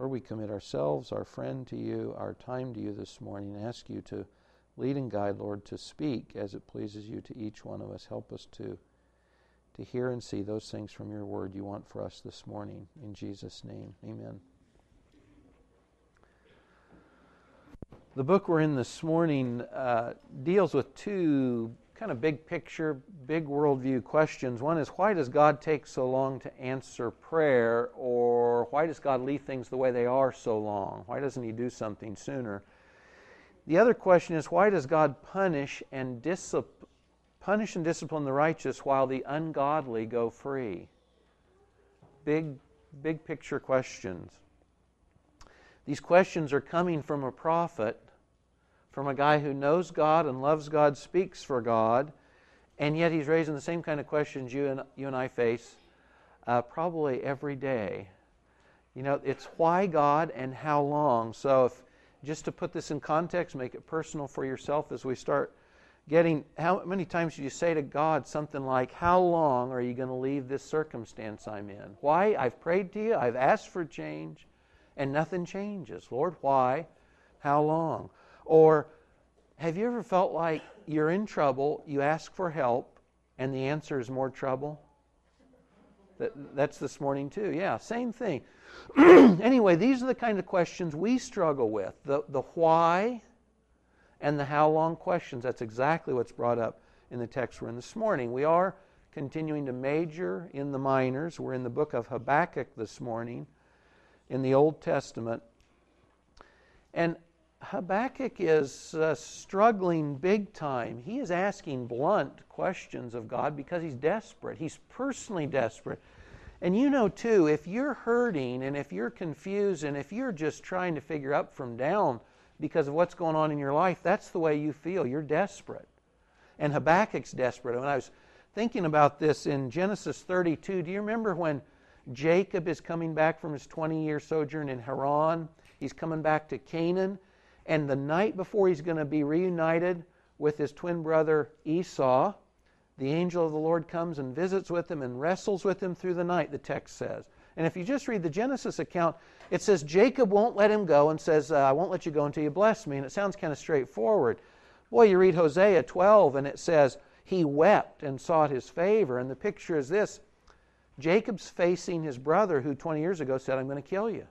Lord, we commit ourselves, our friend to you, our time to you this morning, and ask you to lead and guide, Lord, to speak as it pleases you to each one of us. Help us to, to hear and see those things from your word you want for us this morning. In Jesus' name, amen. The book we're in this morning uh, deals with two kind of big picture, big worldview questions. One is why does God take so long to answer prayer, or why does God leave things the way they are so long? Why doesn't He do something sooner? The other question is why does God punish and discipline, punish and discipline the righteous while the ungodly go free? Big, big picture questions. These questions are coming from a prophet, from a guy who knows God and loves God, speaks for God, and yet he's raising the same kind of questions you and, you and I face uh, probably every day. You know, it's why God and how long. So, if just to put this in context, make it personal for yourself as we start getting. How many times do you say to God something like, How long are you going to leave this circumstance I'm in? Why? I've prayed to you, I've asked for change and nothing changes. Lord, why? How long? Or have you ever felt like you're in trouble, you ask for help, and the answer is more trouble? That, that's this morning too. Yeah, same thing. anyway, these are the kind of questions we struggle with the, the why and the how long questions. That's exactly what's brought up in the text we're in this morning. We are continuing to major in the minors. We're in the book of Habakkuk this morning in the Old Testament. And Habakkuk is uh, struggling big time. He is asking blunt questions of God because he's desperate. He's personally desperate. And you know, too, if you're hurting and if you're confused and if you're just trying to figure up from down because of what's going on in your life, that's the way you feel. You're desperate. And Habakkuk's desperate. When I was thinking about this in Genesis 32, do you remember when Jacob is coming back from his 20 year sojourn in Haran. He's coming back to Canaan. And the night before he's going to be reunited with his twin brother Esau, the angel of the Lord comes and visits with him and wrestles with him through the night, the text says. And if you just read the Genesis account, it says Jacob won't let him go and says, uh, I won't let you go until you bless me. And it sounds kind of straightforward. Boy, you read Hosea 12 and it says, He wept and sought his favor. And the picture is this Jacob's facing his brother who 20 years ago said, I'm going to kill you.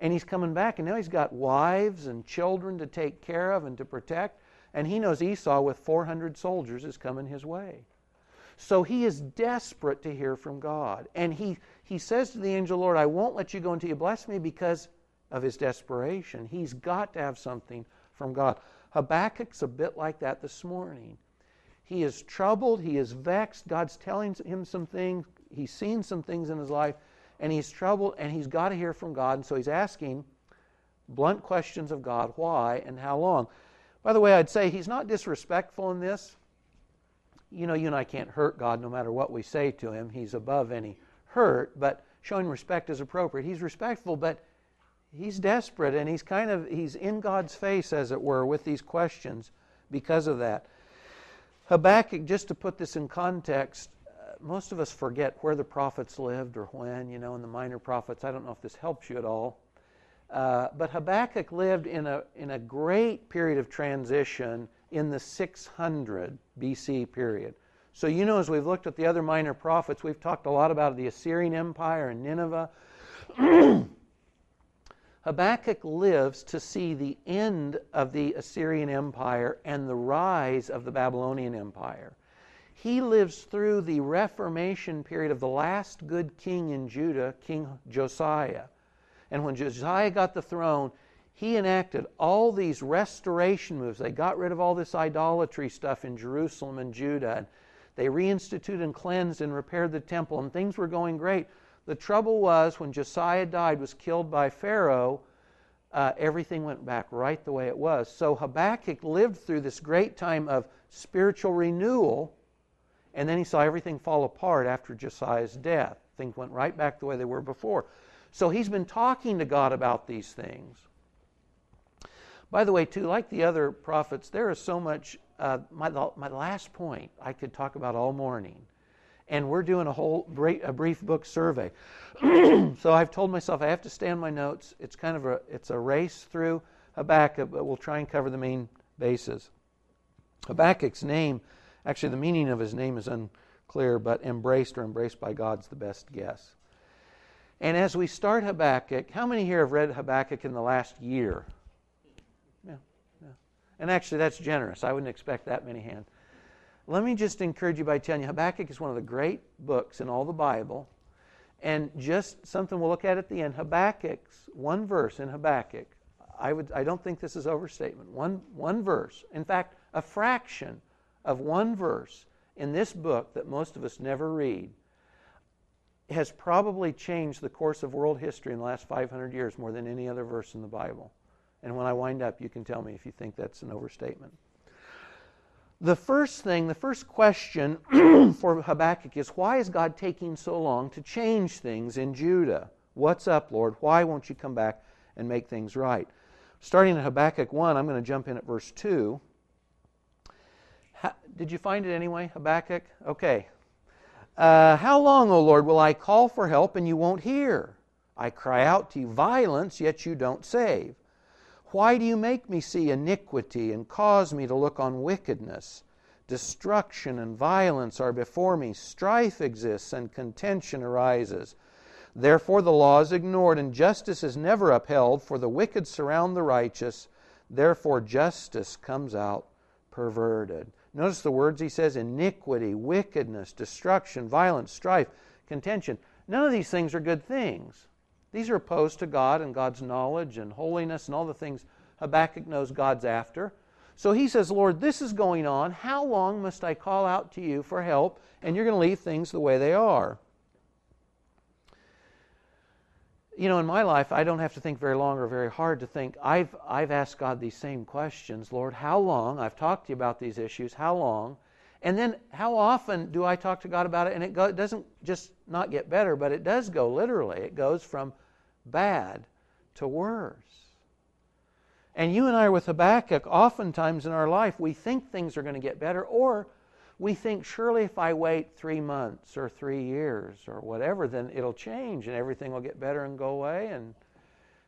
And he's coming back, and now he's got wives and children to take care of and to protect. And he knows Esau, with 400 soldiers, is coming his way. So he is desperate to hear from God. And he, he says to the angel, Lord, I won't let you go until you bless me because of his desperation. He's got to have something from God. Habakkuk's a bit like that this morning. He is troubled, he is vexed. God's telling him some things, he's seen some things in his life and he's troubled and he's got to hear from God. And so he's asking blunt questions of God why and how long. By the way, I'd say he's not disrespectful in this. You know, you and I can't hurt God no matter what we say to him. He's above any hurt, but showing respect is appropriate. He's respectful, but he's desperate and he's kind of he's in God's face as it were with these questions because of that. Habakkuk just to put this in context, most of us forget where the prophets lived or when, you know, in the minor prophets. I don't know if this helps you at all. Uh, but Habakkuk lived in a, in a great period of transition in the 600 BC period. So, you know, as we've looked at the other minor prophets, we've talked a lot about the Assyrian Empire and Nineveh. Habakkuk lives to see the end of the Assyrian Empire and the rise of the Babylonian Empire he lives through the Reformation period of the last good king in Judah, King Josiah. And when Josiah got the throne, he enacted all these restoration moves. They got rid of all this idolatry stuff in Jerusalem and Judah. And they reinstituted and cleansed and repaired the temple, and things were going great. The trouble was when Josiah died, was killed by Pharaoh, uh, everything went back right the way it was. So Habakkuk lived through this great time of spiritual renewal and then he saw everything fall apart after Josiah's death. Things went right back the way they were before. So he's been talking to God about these things. By the way, too, like the other prophets, there is so much. Uh, my, my last point I could talk about all morning. and we're doing a whole a brief book survey. so I've told myself I have to stay on my notes. It's kind of a it's a race through Habakkuk, but we'll try and cover the main bases. Habakkuk's name, actually the meaning of his name is unclear, but embraced or embraced by God's the best guess. And as we start Habakkuk, how many here have read Habakkuk in the last year? Yeah, yeah. And actually, that's generous. I wouldn't expect that many hands. Let me just encourage you by telling you Habakkuk is one of the great books in all the Bible. And just something we'll look at at the end Habakkuk's one verse in Habakkuk. I, would, I don't think this is overstatement. One, one verse. In fact, a fraction of one verse in this book that most of us never read has probably changed the course of world history in the last 500 years more than any other verse in the Bible. And when I wind up, you can tell me if you think that's an overstatement. The first thing, the first question for Habakkuk is why is God taking so long to change things in Judah? What's up, Lord? Why won't you come back and make things right? Starting in Habakkuk 1, I'm going to jump in at verse 2. Ha, did you find it anyway, Habakkuk? Okay, uh, how long, O Lord, will I call for help and you won't hear? I cry out to you violence, yet you don't save. Why do you make me see iniquity and cause me to look on wickedness? Destruction and violence are before me, strife exists, and contention arises. Therefore, the law is ignored, and justice is never upheld, for the wicked surround the righteous. Therefore, justice comes out perverted. Notice the words he says iniquity, wickedness, destruction, violence, strife, contention. None of these things are good things. These are opposed to God and God's knowledge and holiness and all the things Habakkuk knows God's after. So he says, Lord, this is going on. How long must I call out to you for help? And you're going to leave things the way they are you know, in my life, I don't have to think very long or very hard to think. I've, I've asked God these same questions Lord, how long? I've talked to you about these issues. How long? And then how often do I talk to God about it? And it, go, it doesn't just not get better, but it does go literally. It goes from bad to worse. And you and I are with Habakkuk, oftentimes in our life, we think things are going to get better, or we think surely if I wait three months or three years or whatever, then it'll change and everything will get better and go away. And,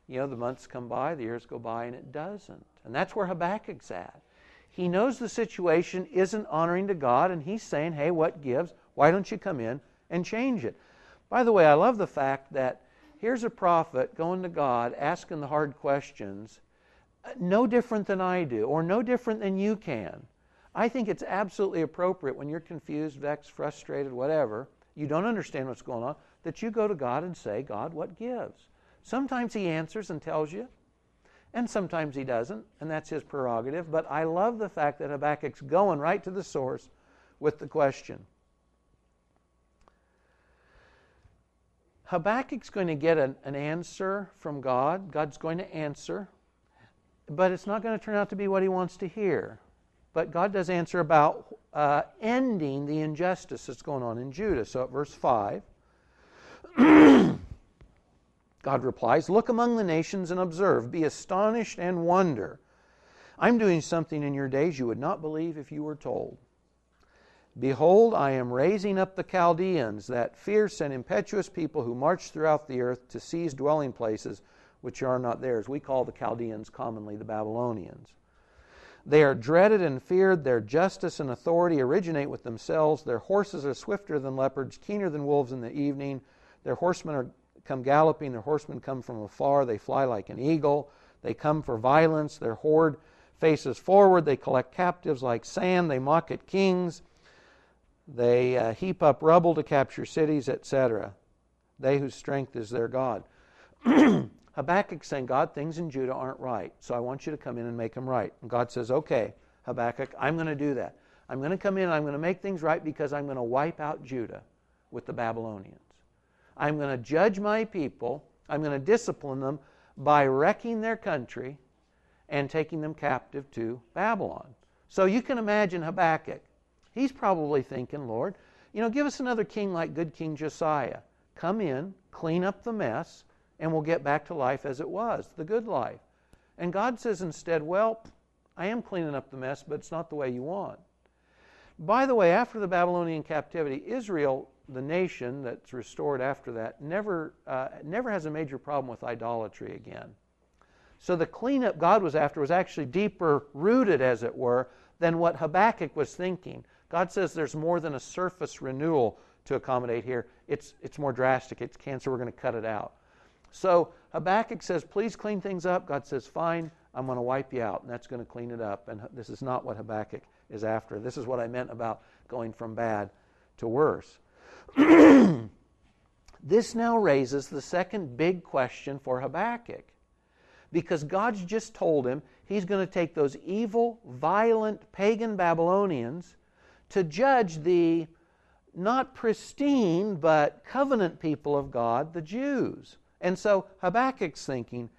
you know, the months come by, the years go by, and it doesn't. And that's where Habakkuk's at. He knows the situation isn't honoring to God, and he's saying, hey, what gives? Why don't you come in and change it? By the way, I love the fact that here's a prophet going to God, asking the hard questions, uh, no different than I do, or no different than you can. I think it's absolutely appropriate when you're confused, vexed, frustrated, whatever, you don't understand what's going on, that you go to God and say, God, what gives? Sometimes He answers and tells you, and sometimes He doesn't, and that's His prerogative. But I love the fact that Habakkuk's going right to the source with the question. Habakkuk's going to get an, an answer from God. God's going to answer, but it's not going to turn out to be what he wants to hear. But God does answer about uh, ending the injustice that's going on in Judah. So at verse 5, God replies, Look among the nations and observe, be astonished and wonder. I'm doing something in your days you would not believe if you were told. Behold, I am raising up the Chaldeans, that fierce and impetuous people who march throughout the earth to seize dwelling places which are not theirs. We call the Chaldeans commonly the Babylonians. They are dreaded and feared. Their justice and authority originate with themselves. Their horses are swifter than leopards, keener than wolves in the evening. Their horsemen are come galloping. Their horsemen come from afar. They fly like an eagle. They come for violence. Their horde faces forward. They collect captives like sand. They mock at kings. They uh, heap up rubble to capture cities, etc. They whose strength is their God. Habakkuk saying, God, things in Judah aren't right, so I want you to come in and make them right. And God says, Okay, Habakkuk, I'm going to do that. I'm going to come in and I'm going to make things right because I'm going to wipe out Judah with the Babylonians. I'm going to judge my people, I'm going to discipline them by wrecking their country and taking them captive to Babylon. So you can imagine Habakkuk. He's probably thinking, Lord, you know, give us another king like good King Josiah. Come in, clean up the mess, and we'll get back to life as it was, the good life. And God says instead, Well, I am cleaning up the mess, but it's not the way you want. By the way, after the Babylonian captivity, Israel, the nation that's restored after that, never, uh, never has a major problem with idolatry again. So the cleanup God was after was actually deeper rooted, as it were, than what Habakkuk was thinking. God says there's more than a surface renewal to accommodate here. It's, it's more drastic. It's cancer. We're going to cut it out. So Habakkuk says, please clean things up. God says, fine, I'm going to wipe you out. And that's going to clean it up. And this is not what Habakkuk is after. This is what I meant about going from bad to worse. this now raises the second big question for Habakkuk. Because God's just told him he's going to take those evil, violent, pagan Babylonians to judge the not pristine, but covenant people of God, the Jews. And so Habakkuk's thinking,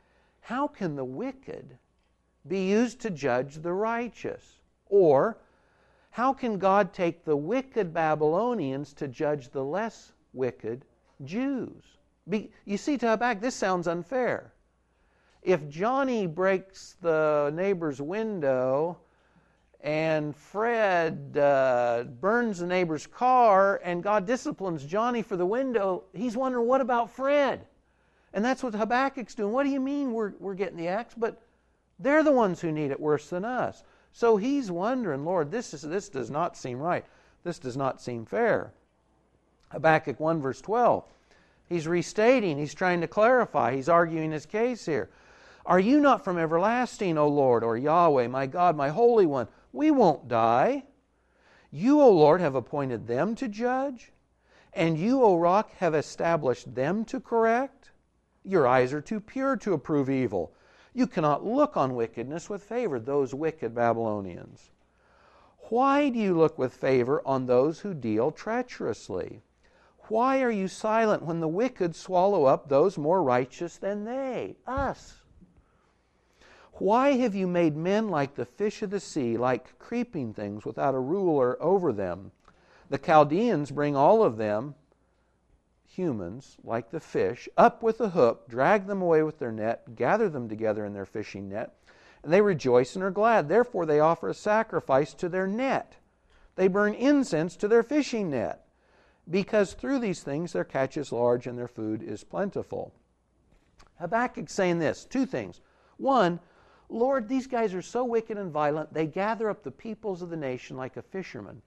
how can the wicked be used to judge the righteous? Or, how can God take the wicked Babylonians to judge the less wicked Jews? Be, you see, to Habakkuk, this sounds unfair. If Johnny breaks the neighbor's window and Fred uh, burns the neighbor's car and God disciplines Johnny for the window, he's wondering, what about Fred? And that's what Habakkuk's doing. What do you mean we're, we're getting the axe? But they're the ones who need it worse than us. So he's wondering, Lord, this, is, this does not seem right. This does not seem fair. Habakkuk 1, verse 12. He's restating, he's trying to clarify, he's arguing his case here. Are you not from everlasting, O Lord, or Yahweh, my God, my Holy One? We won't die. You, O Lord, have appointed them to judge, and you, O rock, have established them to correct. Your eyes are too pure to approve evil. You cannot look on wickedness with favor, those wicked Babylonians. Why do you look with favor on those who deal treacherously? Why are you silent when the wicked swallow up those more righteous than they, us? Why have you made men like the fish of the sea, like creeping things without a ruler over them? The Chaldeans bring all of them, humans, like the fish, up with a hook, drag them away with their net, gather them together in their fishing net, and they rejoice and are glad. Therefore, they offer a sacrifice to their net. They burn incense to their fishing net, because through these things their catch is large and their food is plentiful. Habakkuk's saying this two things. One, Lord, these guys are so wicked and violent, they gather up the peoples of the nation like a fisherman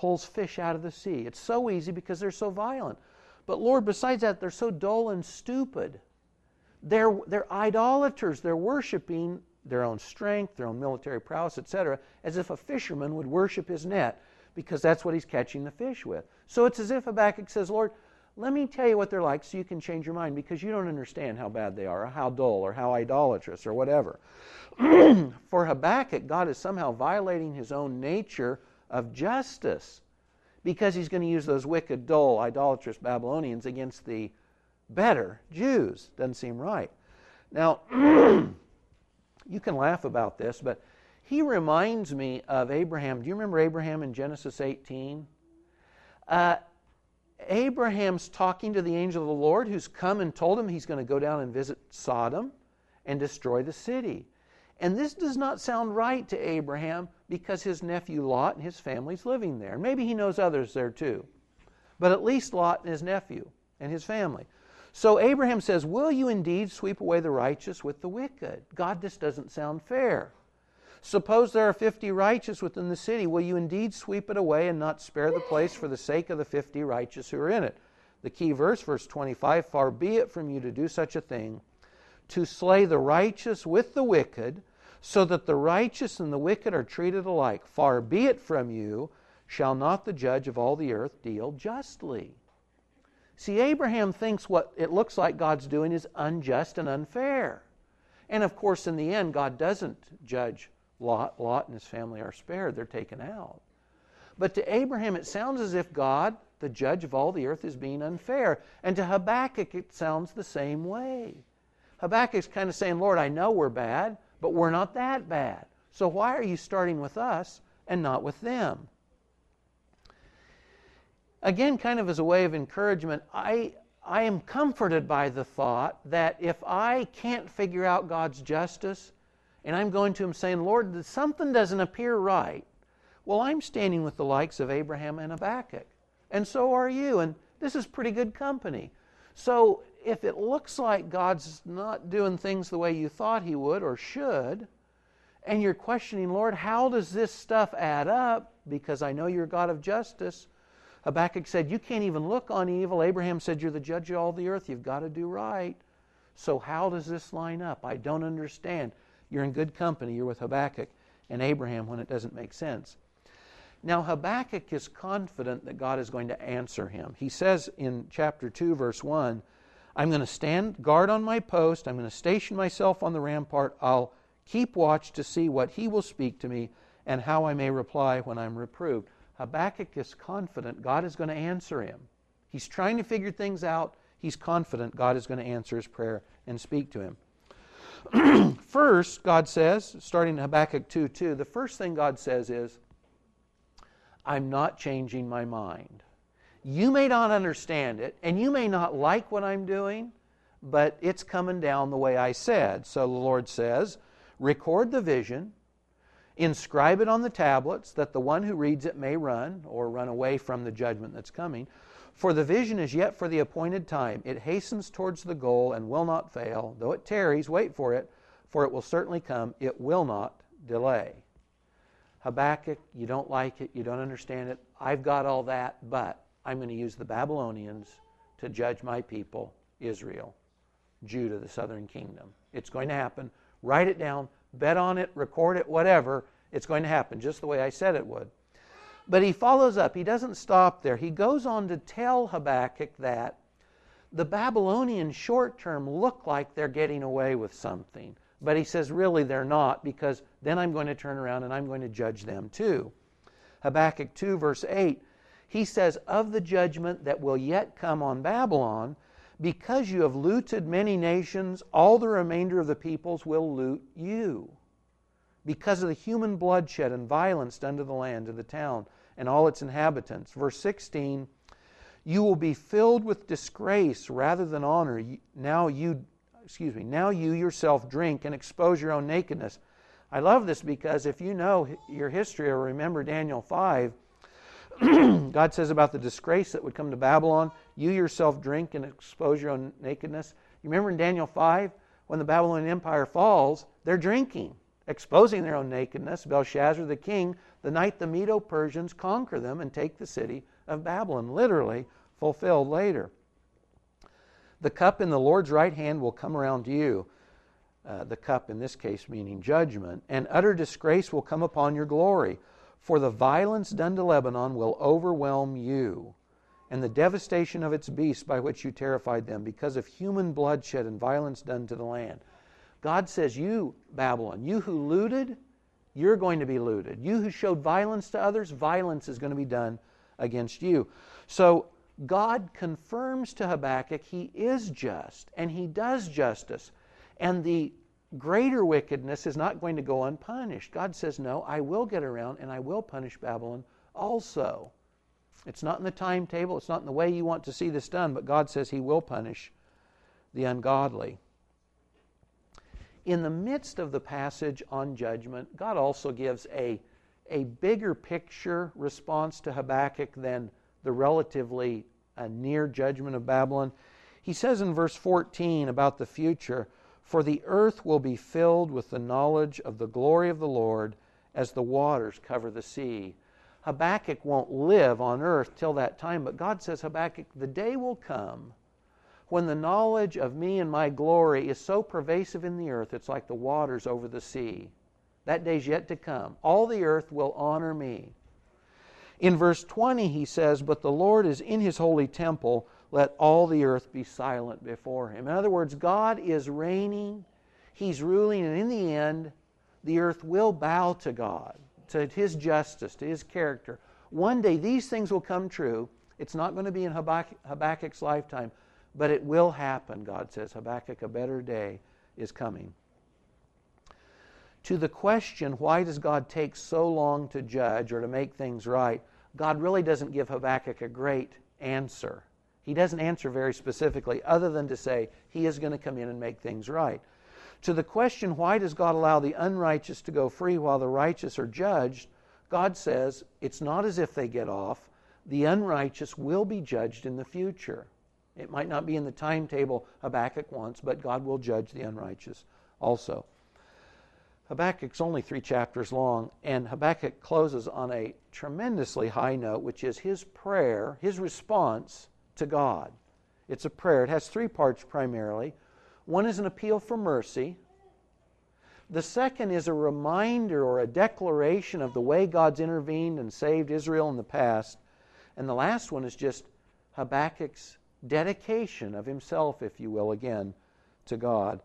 pulls fish out of the sea. It's so easy because they're so violent. But Lord, besides that, they're so dull and stupid. They're, they're idolaters. They're worshiping their own strength, their own military prowess, etc., as if a fisherman would worship his net because that's what he's catching the fish with. So it's as if Habakkuk says, Lord, let me tell you what they're like so you can change your mind because you don't understand how bad they are or how dull or how idolatrous or whatever. For Habakkuk, God is somehow violating his own nature of justice because he's going to use those wicked, dull, idolatrous Babylonians against the better Jews. Doesn't seem right. Now, you can laugh about this, but he reminds me of Abraham. Do you remember Abraham in Genesis 18? Uh, Abraham's talking to the angel of the Lord who's come and told him he's going to go down and visit Sodom and destroy the city. And this does not sound right to Abraham because his nephew Lot and his family's living there. Maybe he knows others there too. But at least Lot and his nephew and his family. So Abraham says, Will you indeed sweep away the righteous with the wicked? God, this doesn't sound fair. Suppose there are 50 righteous within the city. Will you indeed sweep it away and not spare the place for the sake of the 50 righteous who are in it? The key verse, verse 25 Far be it from you to do such a thing, to slay the righteous with the wicked so that the righteous and the wicked are treated alike. Far be it from you, shall not the judge of all the earth deal justly? See, Abraham thinks what it looks like God's doing is unjust and unfair. And of course, in the end, God doesn't judge Lot. Lot and his family are spared, they're taken out. But to Abraham, it sounds as if God, the judge of all the earth, is being unfair. And to Habakkuk, it sounds the same way. Habakkuk's kind of saying, Lord, I know we're bad, but we're not that bad. So why are you starting with us and not with them? Again, kind of as a way of encouragement, I, I am comforted by the thought that if I can't figure out God's justice and I'm going to Him saying, Lord, something doesn't appear right, Well, I'm standing with the likes of Abraham and Habakkuk, and so are you, and this is pretty good company. So if it looks like God's not doing things the way you thought He would or should, and you're questioning, Lord, how does this stuff add up? Because I know you're God of justice. Habakkuk said, You can't even look on evil. Abraham said, You're the judge of all the earth. You've got to do right. So, how does this line up? I don't understand. You're in good company. You're with Habakkuk and Abraham when it doesn't make sense. Now, Habakkuk is confident that God is going to answer him. He says in chapter 2, verse 1, I'm going to stand guard on my post. I'm going to station myself on the rampart. I'll keep watch to see what he will speak to me and how I may reply when I'm reproved. Habakkuk is confident God is going to answer him. He's trying to figure things out. He's confident God is going to answer his prayer and speak to him. first, God says, starting in Habakkuk 2 2, the first thing God says is, I'm not changing my mind. You may not understand it, and you may not like what I'm doing, but it's coming down the way I said. So the Lord says, record the vision, inscribe it on the tablets, that the one who reads it may run, or run away from the judgment that's coming. For the vision is yet for the appointed time. It hastens towards the goal and will not fail. Though it tarries, wait for it, for it will certainly come. It will not delay. Habakkuk, you don't like it, you don't understand it. I've got all that, but I'm going to use the Babylonians to judge my people, Israel, Judah, the southern kingdom. It's going to happen. Write it down, bet on it, record it, whatever. It's going to happen just the way I said it would. But he follows up. He doesn't stop there. He goes on to tell Habakkuk that the Babylonians short term look like they're getting away with something. But he says, really, they're not, because then I'm going to turn around and I'm going to judge them too. Habakkuk 2, verse 8, he says, Of the judgment that will yet come on Babylon, because you have looted many nations, all the remainder of the peoples will loot you. Because of the human bloodshed and violence done to the land, to the town, and all its inhabitants. Verse 16, you will be filled with disgrace rather than honor. Now you excuse me, now you yourself drink and expose your own nakedness. I love this because if you know your history or remember Daniel 5, God says about the disgrace that would come to Babylon, you yourself drink and expose your own nakedness. You remember in Daniel 5, when the Babylonian Empire falls, they're drinking, exposing their own nakedness. Belshazzar the king, the night the Medo Persians conquer them and take the city of Babylon, literally fulfilled later. The cup in the Lord's right hand will come around you. Uh, the cup in this case meaning judgment, and utter disgrace will come upon your glory. For the violence done to Lebanon will overwhelm you, and the devastation of its beasts by which you terrified them, because of human bloodshed and violence done to the land. God says, You, Babylon, you who looted, you're going to be looted. You who showed violence to others, violence is going to be done against you. So God confirms to Habakkuk he is just and he does justice. And the greater wickedness is not going to go unpunished. God says, No, I will get around and I will punish Babylon also. It's not in the timetable, it's not in the way you want to see this done, but God says He will punish the ungodly. In the midst of the passage on judgment, God also gives a, a bigger picture response to Habakkuk than the relatively uh, near judgment of Babylon. He says in verse 14 about the future, For the earth will be filled with the knowledge of the glory of the Lord as the waters cover the sea. Habakkuk won't live on earth till that time, but God says, Habakkuk, the day will come when the knowledge of me and my glory is so pervasive in the earth, it's like the waters over the sea. That day's yet to come. All the earth will honor me. In verse 20, he says, But the Lord is in his holy temple. Let all the earth be silent before him. In other words, God is reigning, he's ruling, and in the end, the earth will bow to God, to his justice, to his character. One day, these things will come true. It's not going to be in Habakkuk's lifetime, but it will happen, God says. Habakkuk, a better day is coming. To the question, why does God take so long to judge or to make things right? God really doesn't give Habakkuk a great answer. He doesn't answer very specifically, other than to say he is going to come in and make things right. To the question, why does God allow the unrighteous to go free while the righteous are judged? God says it's not as if they get off. The unrighteous will be judged in the future. It might not be in the timetable Habakkuk wants, but God will judge the unrighteous also. Habakkuk's only three chapters long, and Habakkuk closes on a tremendously high note, which is his prayer, his response to God. It's a prayer. It has three parts primarily. One is an appeal for mercy. The second is a reminder or a declaration of the way God's intervened and saved Israel in the past. And the last one is just Habakkuk's dedication of himself, if you will, again, to God.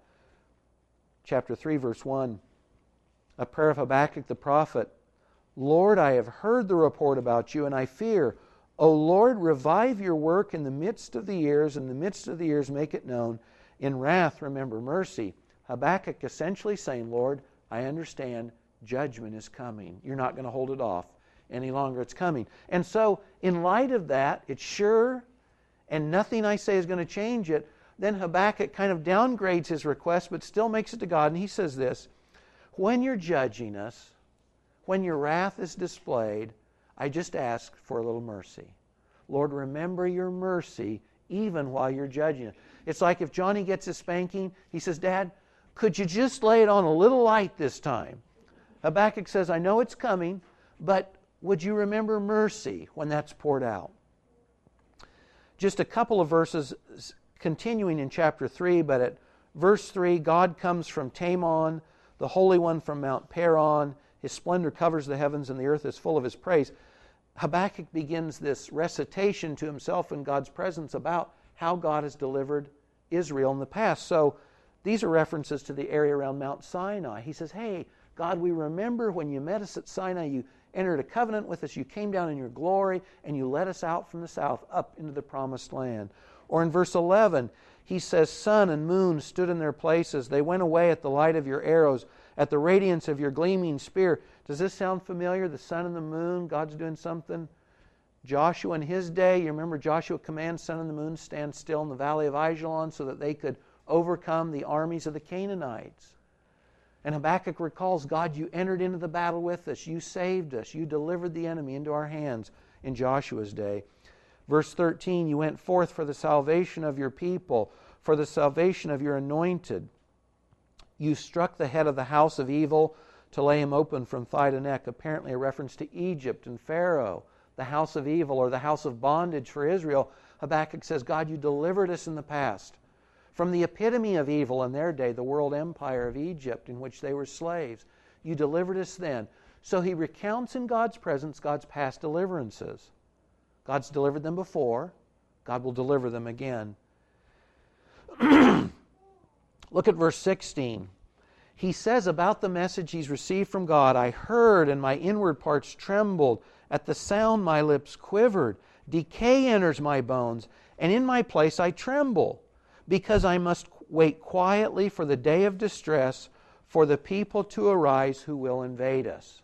Chapter 3, verse 1 a prayer of Habakkuk the prophet Lord, I have heard the report about you, and I fear. O Lord, revive your work in the midst of the years, in the midst of the years, make it known. In wrath, remember mercy. Habakkuk essentially saying, Lord, I understand judgment is coming. You're not going to hold it off any longer. It's coming. And so, in light of that, it's sure, and nothing I say is going to change it. Then Habakkuk kind of downgrades his request, but still makes it to God, and he says this when you're judging us, when your wrath is displayed, I just ask for a little mercy. Lord, remember your mercy even while you're judging it. It's like if Johnny gets a spanking, he says, Dad, could you just lay it on a little light this time? Habakkuk says, I know it's coming, but would you remember mercy when that's poured out? Just a couple of verses continuing in chapter 3, but at verse 3, God comes from Teman the Holy One from Mount Paran. His splendor covers the heavens, and the earth is full of his praise. Habakkuk begins this recitation to himself in God's presence about how God has delivered Israel in the past. So these are references to the area around Mount Sinai. He says, Hey, God, we remember when you met us at Sinai, you entered a covenant with us, you came down in your glory, and you led us out from the south up into the promised land. Or in verse 11, he says, Sun and moon stood in their places. They went away at the light of your arrows, at the radiance of your gleaming spear. Does this sound familiar? The sun and the moon, God's doing something. Joshua in his day, you remember Joshua commands sun and the moon stand still in the valley of Ajalon so that they could overcome the armies of the Canaanites. And Habakkuk recalls, God, you entered into the battle with us. You saved us. You delivered the enemy into our hands in Joshua's day. Verse 13, you went forth for the salvation of your people, for the salvation of your anointed. You struck the head of the house of evil to lay him open from thigh to neck, apparently a reference to Egypt and Pharaoh, the house of evil or the house of bondage for Israel. Habakkuk says, God, you delivered us in the past from the epitome of evil in their day, the world empire of Egypt, in which they were slaves. You delivered us then. So he recounts in God's presence God's past deliverances. God's delivered them before, God will deliver them again. Look at verse 16. He says about the message he's received from God I heard, and my inward parts trembled. At the sound, my lips quivered. Decay enters my bones, and in my place I tremble, because I must wait quietly for the day of distress, for the people to arise who will invade us.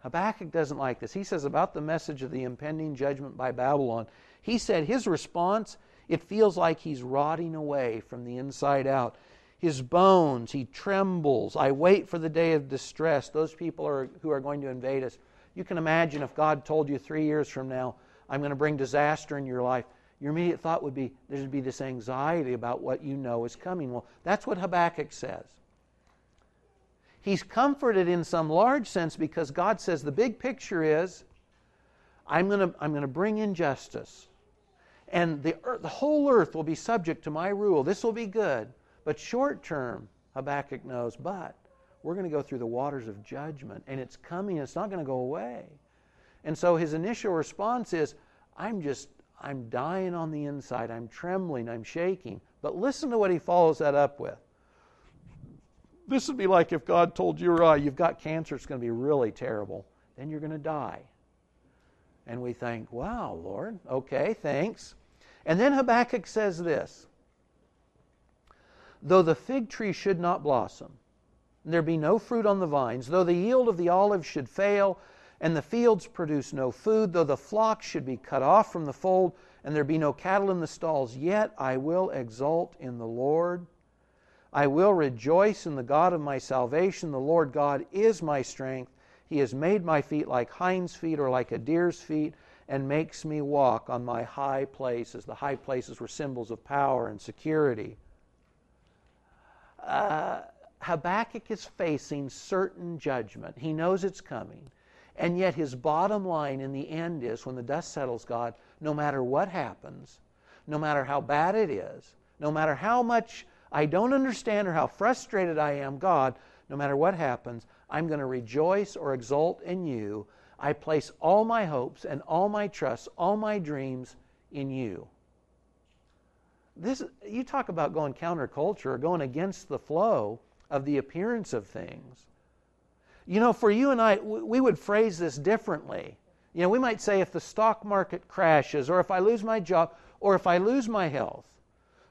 Habakkuk doesn't like this. He says about the message of the impending judgment by Babylon, he said his response, it feels like he's rotting away from the inside out. His bones, he trembles. I wait for the day of distress. Those people are, who are going to invade us. You can imagine if God told you three years from now, I'm going to bring disaster in your life. Your immediate thought would be there'd be this anxiety about what you know is coming. Well, that's what Habakkuk says. He's comforted in some large sense because God says the big picture is I'm going to I'm going to bring in justice. And the, earth, the whole earth will be subject to my rule. This will be good. But short term, Habakkuk knows, but we're going to go through the waters of judgment, and it's coming, it's not going to go away. And so his initial response is, I'm just, I'm dying on the inside, I'm trembling, I'm shaking. But listen to what he follows that up with. This would be like if God told you, uh, you've got cancer, it's going to be really terrible. Then you're going to die. And we think, wow, Lord, okay, thanks. And then Habakkuk says this Though the fig tree should not blossom, and there be no fruit on the vines, though the yield of the olive should fail, and the fields produce no food, though the flock should be cut off from the fold, and there be no cattle in the stalls, yet I will exult in the Lord. I will rejoice in the God of my salvation. The Lord God is my strength. He has made my feet like hinds' feet or like a deer's feet and makes me walk on my high places. The high places were symbols of power and security. Uh, Habakkuk is facing certain judgment. He knows it's coming. And yet, his bottom line in the end is when the dust settles, God, no matter what happens, no matter how bad it is, no matter how much I don't understand or how frustrated I am, God, no matter what happens, I'm going to rejoice or exult in you. I place all my hopes and all my trusts, all my dreams in you. This, you talk about going counterculture or going against the flow of the appearance of things. You know, for you and I, we would phrase this differently. You know, we might say if the stock market crashes, or if I lose my job, or if I lose my health,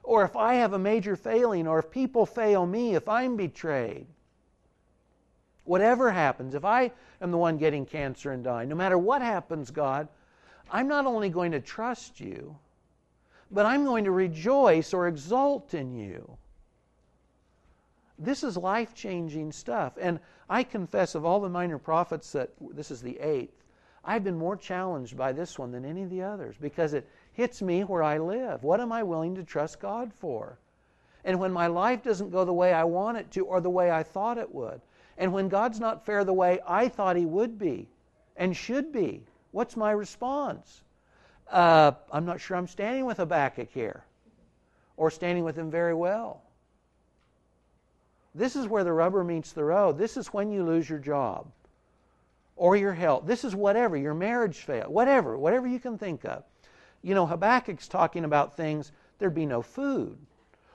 or if I have a major failing, or if people fail me, if I'm betrayed, whatever happens, if I am the one getting cancer and dying, no matter what happens, God, I'm not only going to trust you, but I'm going to rejoice or exult in you. This is life changing stuff. And I confess, of all the minor prophets that this is the eighth, I've been more challenged by this one than any of the others because it hits me where I live. What am I willing to trust God for? And when my life doesn't go the way I want it to or the way I thought it would, and when God's not fair the way I thought He would be and should be, what's my response? Uh, I'm not sure I'm standing with Habakkuk here or standing with him very well. This is where the rubber meets the road. This is when you lose your job or your health. This is whatever, your marriage fail, whatever, whatever you can think of. You know, Habakkuk's talking about things, there'd be no food.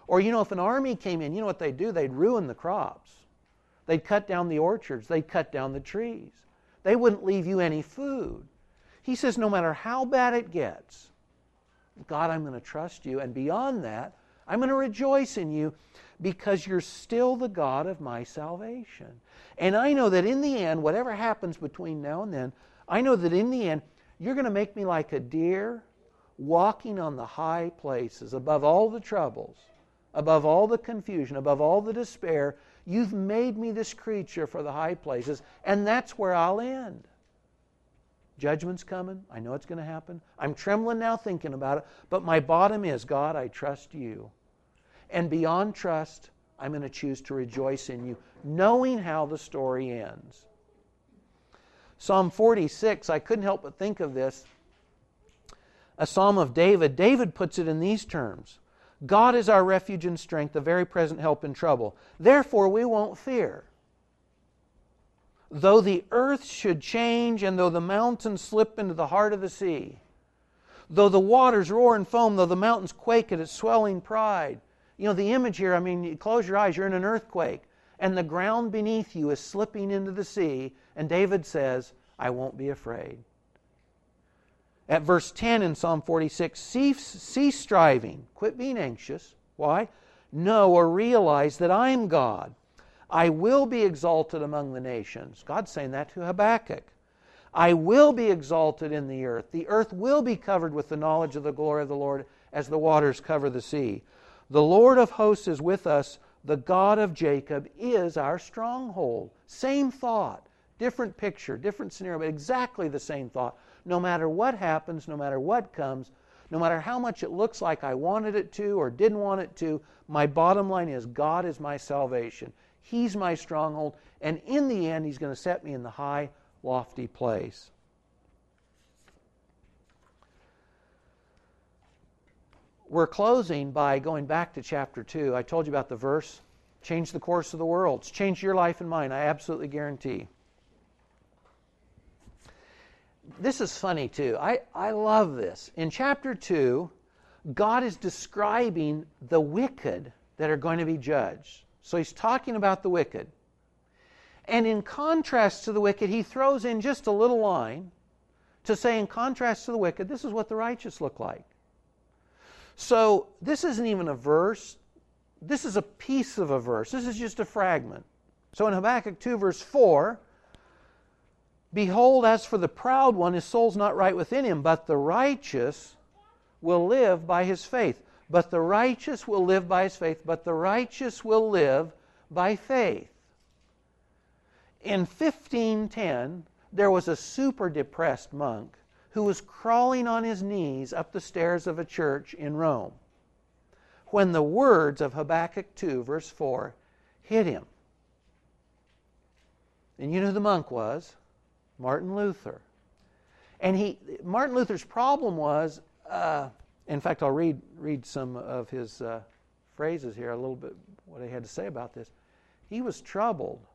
Or, you know, if an army came in, you know what they'd do? They'd ruin the crops. They'd cut down the orchards. They'd cut down the trees. They wouldn't leave you any food. He says, no matter how bad it gets, God, I'm going to trust you. And beyond that, I'm going to rejoice in you because you're still the God of my salvation. And I know that in the end, whatever happens between now and then, I know that in the end, you're going to make me like a deer walking on the high places above all the troubles, above all the confusion, above all the despair. You've made me this creature for the high places, and that's where I'll end. Judgment's coming. I know it's going to happen. I'm trembling now thinking about it, but my bottom is God, I trust you. And beyond trust, I'm going to choose to rejoice in you, knowing how the story ends. Psalm 46, I couldn't help but think of this a psalm of David, David puts it in these terms God is our refuge and strength, a very present help in trouble. Therefore, we won't fear. Though the earth should change, and though the mountains slip into the heart of the sea, though the waters roar and foam, though the mountains quake at its swelling pride. You know, the image here, I mean, you close your eyes, you're in an earthquake, and the ground beneath you is slipping into the sea, and David says, I won't be afraid. At verse 10 in Psalm 46, cease, cease striving, quit being anxious. Why? Know or realize that I'm God. I will be exalted among the nations. God's saying that to Habakkuk. I will be exalted in the earth. The earth will be covered with the knowledge of the glory of the Lord as the waters cover the sea. The Lord of hosts is with us. The God of Jacob is our stronghold. Same thought, different picture, different scenario, but exactly the same thought no matter what happens, no matter what comes, no matter how much it looks like I wanted it to or didn't want it to, my bottom line is God is my salvation. He's my stronghold, and in the end, He's going to set me in the high, lofty place. We're closing by going back to chapter 2. I told you about the verse change the course of the world. It's changed your life and mine, I absolutely guarantee this is funny too. I, I love this. In chapter 2, God is describing the wicked that are going to be judged. So he's talking about the wicked. And in contrast to the wicked, he throws in just a little line to say, in contrast to the wicked, this is what the righteous look like. So this isn't even a verse. This is a piece of a verse. This is just a fragment. So in Habakkuk 2, verse 4, Behold, as for the proud one, his soul's not right within him, but the righteous will live by his faith. But the righteous will live by his faith, but the righteous will live by faith. In 1510, there was a super depressed monk who was crawling on his knees up the stairs of a church in Rome when the words of Habakkuk 2, verse 4, hit him. And you know who the monk was? Martin Luther. And he, Martin Luther's problem was, uh, in fact, I'll read, read some of his uh, phrases here, a little bit what he had to say about this. He was troubled.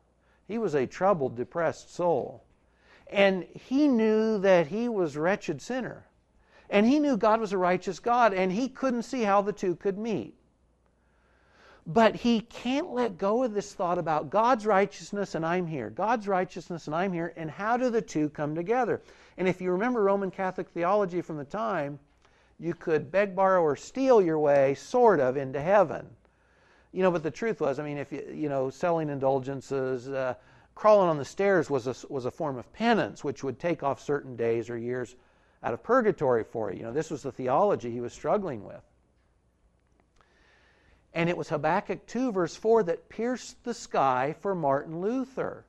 He was a troubled, depressed soul. And he knew that he was a wretched sinner. And he knew God was a righteous God, and he couldn't see how the two could meet. But he can't let go of this thought about God's righteousness and I'm here. God's righteousness and I'm here. And how do the two come together? And if you remember Roman Catholic theology from the time, you could beg, borrow, or steal your way, sort of, into heaven. You know, but the truth was, I mean, if you, you know, selling indulgences, uh, crawling on the stairs was a, was a form of penance, which would take off certain days or years out of purgatory for you. You know, this was the theology he was struggling with. And it was Habakkuk 2, verse 4, that pierced the sky for Martin Luther.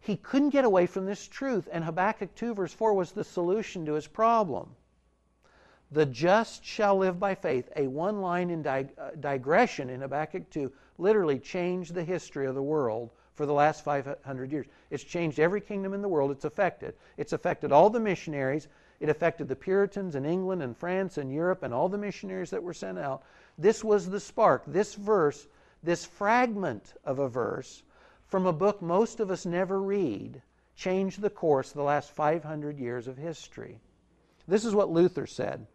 He couldn't get away from this truth, and Habakkuk 2, verse 4 was the solution to his problem. The just shall live by faith. A one line in dig- uh, digression in Habakkuk 2 literally changed the history of the world for the last 500 years. It's changed every kingdom in the world it's affected. It's affected all the missionaries. It affected the Puritans in England and France and Europe and all the missionaries that were sent out. This was the spark. This verse, this fragment of a verse from a book most of us never read, changed the course of the last 500 years of history. This is what Luther said.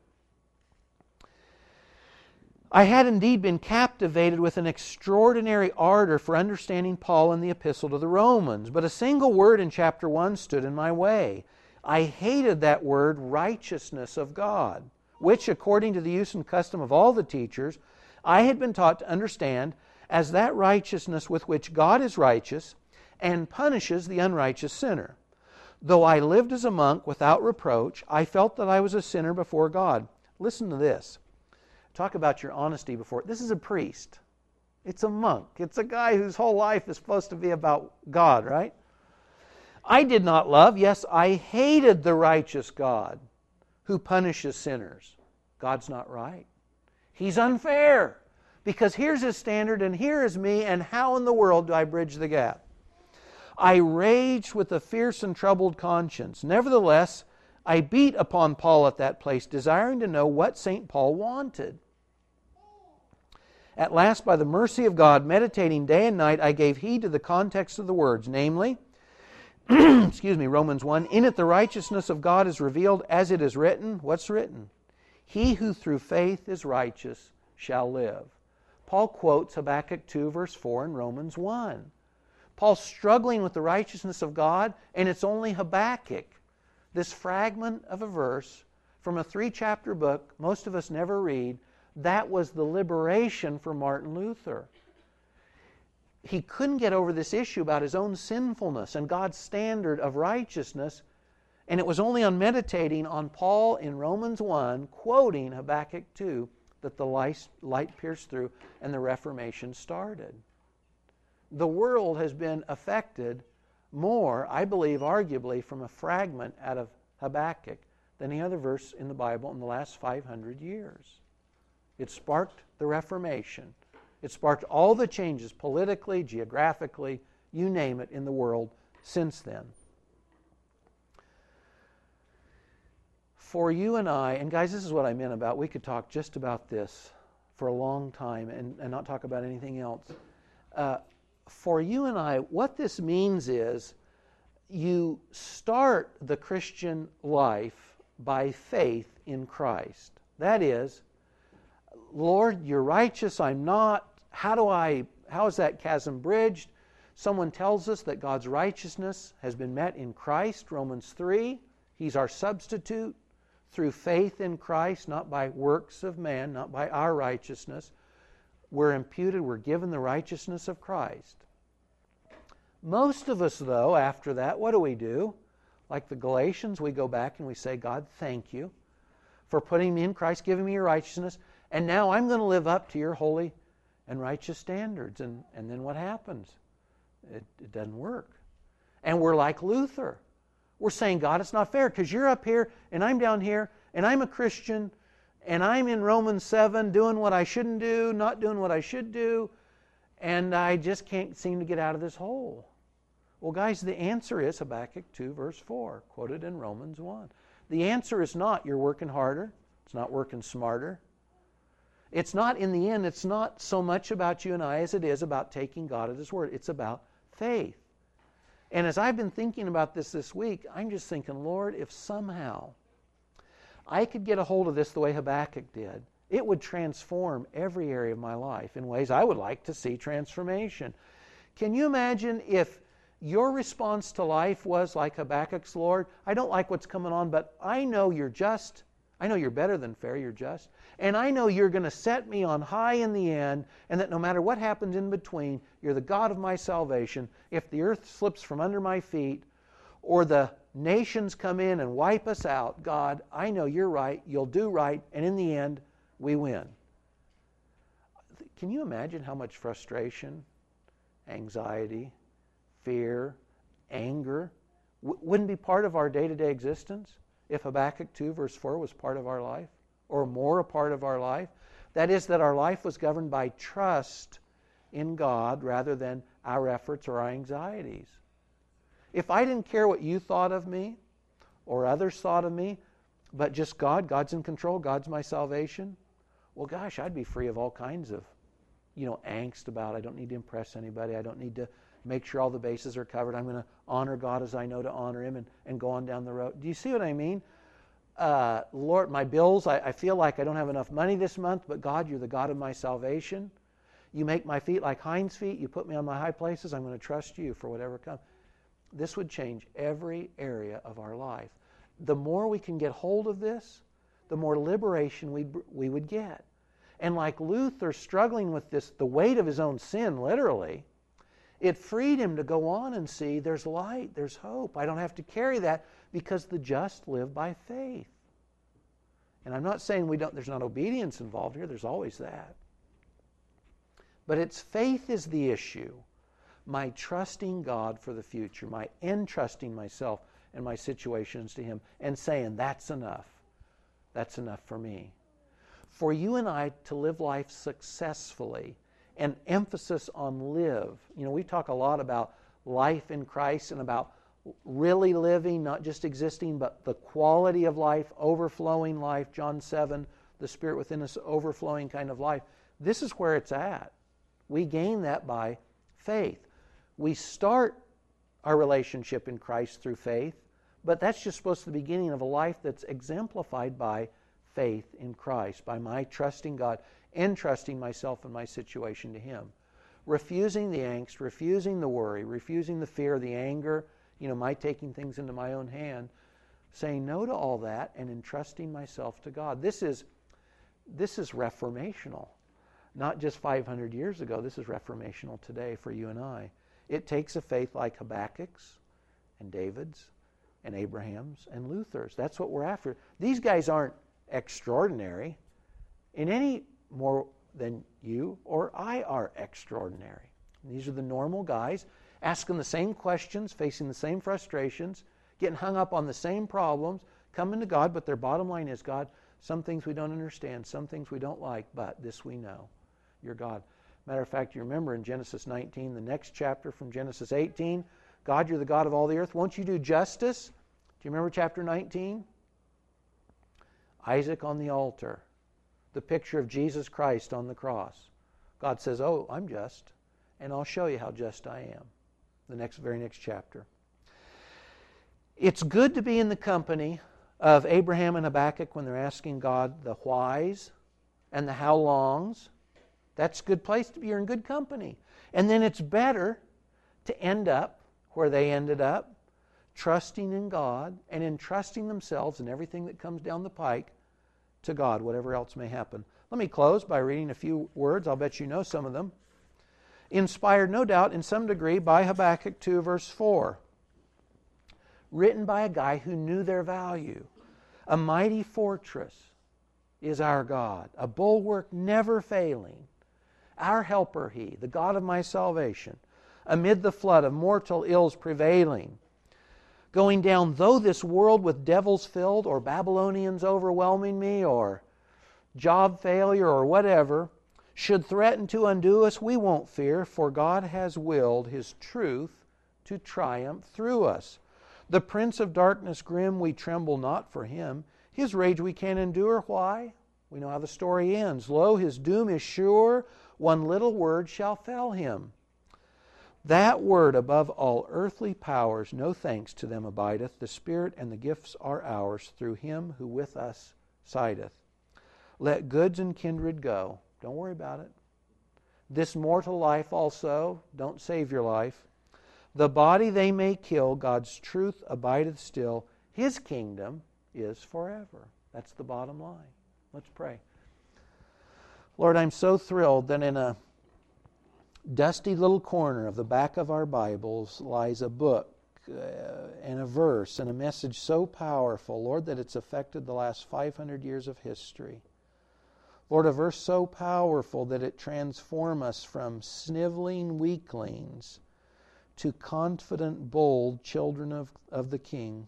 I had indeed been captivated with an extraordinary ardor for understanding Paul in the Epistle to the Romans, but a single word in chapter 1 stood in my way. I hated that word, righteousness of God, which, according to the use and custom of all the teachers, I had been taught to understand as that righteousness with which God is righteous and punishes the unrighteous sinner. Though I lived as a monk without reproach, I felt that I was a sinner before God. Listen to this. Talk about your honesty before. This is a priest. It's a monk. It's a guy whose whole life is supposed to be about God, right? I did not love, yes, I hated the righteous God who punishes sinners. God's not right. He's unfair because here's his standard and here is me, and how in the world do I bridge the gap? I raged with a fierce and troubled conscience. Nevertheless, I beat upon Paul at that place, desiring to know what St. Paul wanted. At last, by the mercy of God, meditating day and night, I gave heed to the context of the words, namely, excuse me, Romans 1 In it the righteousness of God is revealed, as it is written. What's written? He who through faith is righteous shall live. Paul quotes Habakkuk 2, verse 4, and Romans 1. Paul's struggling with the righteousness of God, and it's only Habakkuk, this fragment of a verse from a three chapter book most of us never read, that was the liberation for Martin Luther. He couldn't get over this issue about his own sinfulness and God's standard of righteousness. And it was only on meditating on Paul in Romans 1, quoting Habakkuk 2, that the light, light pierced through and the Reformation started. The world has been affected more, I believe, arguably, from a fragment out of Habakkuk than any other verse in the Bible in the last 500 years. It sparked the Reformation. It sparked all the changes politically, geographically, you name it, in the world since then. For you and I, and guys, this is what I meant about, we could talk just about this for a long time and, and not talk about anything else. Uh, for you and I, what this means is you start the Christian life by faith in Christ. That is, Lord, you're righteous, I'm not. How do I how is that chasm bridged? Someone tells us that God's righteousness has been met in Christ, Romans 3. He's our substitute through faith in Christ, not by works of man, not by our righteousness. We're imputed, we're given the righteousness of Christ. Most of us, though, after that, what do we do? Like the Galatians, we go back and we say, God, thank you for putting me in Christ, giving me your righteousness. And now I'm going to live up to your holy and righteous standards. And, and then what happens? It, it doesn't work. And we're like Luther. We're saying, God, it's not fair because you're up here and I'm down here and I'm a Christian and I'm in Romans 7 doing what I shouldn't do, not doing what I should do, and I just can't seem to get out of this hole. Well, guys, the answer is Habakkuk 2, verse 4, quoted in Romans 1. The answer is not you're working harder, it's not working smarter. It's not, in the end, it's not so much about you and I as it is about taking God at His word. It's about faith. And as I've been thinking about this this week, I'm just thinking, Lord, if somehow I could get a hold of this the way Habakkuk did, it would transform every area of my life in ways I would like to see transformation. Can you imagine if your response to life was like Habakkuk's, Lord, I don't like what's coming on, but I know you're just. I know you're better than fair, you're just. And I know you're going to set me on high in the end, and that no matter what happens in between, you're the God of my salvation. If the earth slips from under my feet, or the nations come in and wipe us out, God, I know you're right, you'll do right, and in the end, we win. Can you imagine how much frustration, anxiety, fear, anger w- wouldn't be part of our day to day existence if Habakkuk 2, verse 4, was part of our life, or more a part of our life? That is, that our life was governed by trust in God rather than our efforts or our anxieties. If I didn't care what you thought of me or others thought of me, but just God, God's in control, God's my salvation, well, gosh, I'd be free of all kinds of, you know, angst about I don't need to impress anybody. I don't need to make sure all the bases are covered. I'm going to honor God as I know to honor Him and, and go on down the road. Do you see what I mean? Uh, Lord, my bills, I, I feel like I don't have enough money this month, but God, you're the God of my salvation. You make my feet like hinds feet. You put me on my high places. I'm going to trust you for whatever comes. This would change every area of our life. The more we can get hold of this, the more liberation we we would get. And like Luther struggling with this, the weight of his own sin, literally, it freed him to go on and see there's light, there's hope. I don't have to carry that because the just live by faith. And I'm not saying we don't, there's not obedience involved here, there's always that. But it's faith is the issue. My trusting God for the future, my entrusting myself and my situations to Him, and saying, that's enough. That's enough for me. For you and I to live life successfully, an emphasis on live. You know, we talk a lot about life in Christ and about really living, not just existing, but the quality of life, overflowing life. John 7, the Spirit within us, overflowing kind of life. This is where it's at. We gain that by faith. We start our relationship in Christ through faith, but that's just supposed to be the beginning of a life that's exemplified by faith in Christ, by my trusting God, entrusting myself and my situation to Him. Refusing the angst, refusing the worry, refusing the fear, the anger, you know, my taking things into my own hand, saying no to all that and entrusting myself to God. This is this is reformational. Not just 500 years ago, this is reformational today for you and I. It takes a faith like Habakkuk's and David's and Abraham's and Luther's. That's what we're after. These guys aren't extraordinary in any more than you or I are extraordinary. These are the normal guys asking the same questions, facing the same frustrations, getting hung up on the same problems, coming to God, but their bottom line is God, some things we don't understand, some things we don't like, but this we know. You're God. Matter of fact, you remember in Genesis 19, the next chapter from Genesis 18, God, you're the God of all the earth. Won't you do justice? Do you remember chapter 19? Isaac on the altar, the picture of Jesus Christ on the cross. God says, Oh, I'm just, and I'll show you how just I am. The next, very next chapter. It's good to be in the company of Abraham and Habakkuk when they're asking God the whys and the how longs. That's a good place to be. You're in good company. And then it's better to end up where they ended up, trusting in God and entrusting themselves and everything that comes down the pike to God, whatever else may happen. Let me close by reading a few words. I'll bet you know some of them. Inspired, no doubt, in some degree by Habakkuk 2, verse 4. Written by a guy who knew their value. A mighty fortress is our God, a bulwark never failing. Our helper, He, the God of my salvation. amid the flood of mortal ills prevailing. Going down, though this world with devils filled, or Babylonians overwhelming me, or job failure, or whatever, should threaten to undo us, we won't fear, for God has willed His truth to triumph through us. The prince of darkness grim, we tremble not for him. His rage we can endure. Why? We know how the story ends. Lo, his doom is sure. One little word shall fell him. That word above all earthly powers, no thanks to them abideth. The Spirit and the gifts are ours through him who with us sideth. Let goods and kindred go. Don't worry about it. This mortal life also, don't save your life. The body they may kill, God's truth abideth still. His kingdom is forever. That's the bottom line. Let's pray. Lord, I'm so thrilled that in a dusty little corner of the back of our Bibles lies a book uh, and a verse and a message so powerful, Lord, that it's affected the last 500 years of history. Lord, a verse so powerful that it transforms us from sniveling weaklings to confident, bold children of, of the King.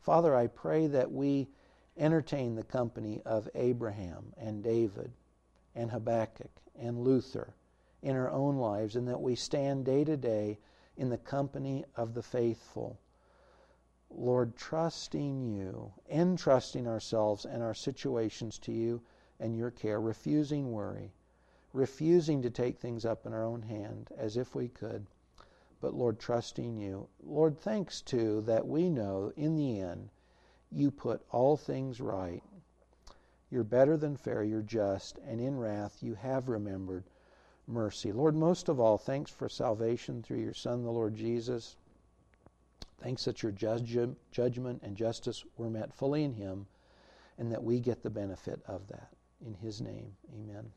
Father, I pray that we entertain the company of Abraham and David and Habakkuk and Luther in our own lives, and that we stand day to day in the company of the faithful. Lord, trusting you, entrusting ourselves and our situations to you and your care, refusing worry, refusing to take things up in our own hand as if we could, but Lord, trusting you. Lord, thanks too that we know in the end you put all things right. You're better than fair, you're just, and in wrath you have remembered mercy. Lord, most of all, thanks for salvation through your Son, the Lord Jesus. Thanks that your judgment and justice were met fully in him, and that we get the benefit of that. In his name, amen.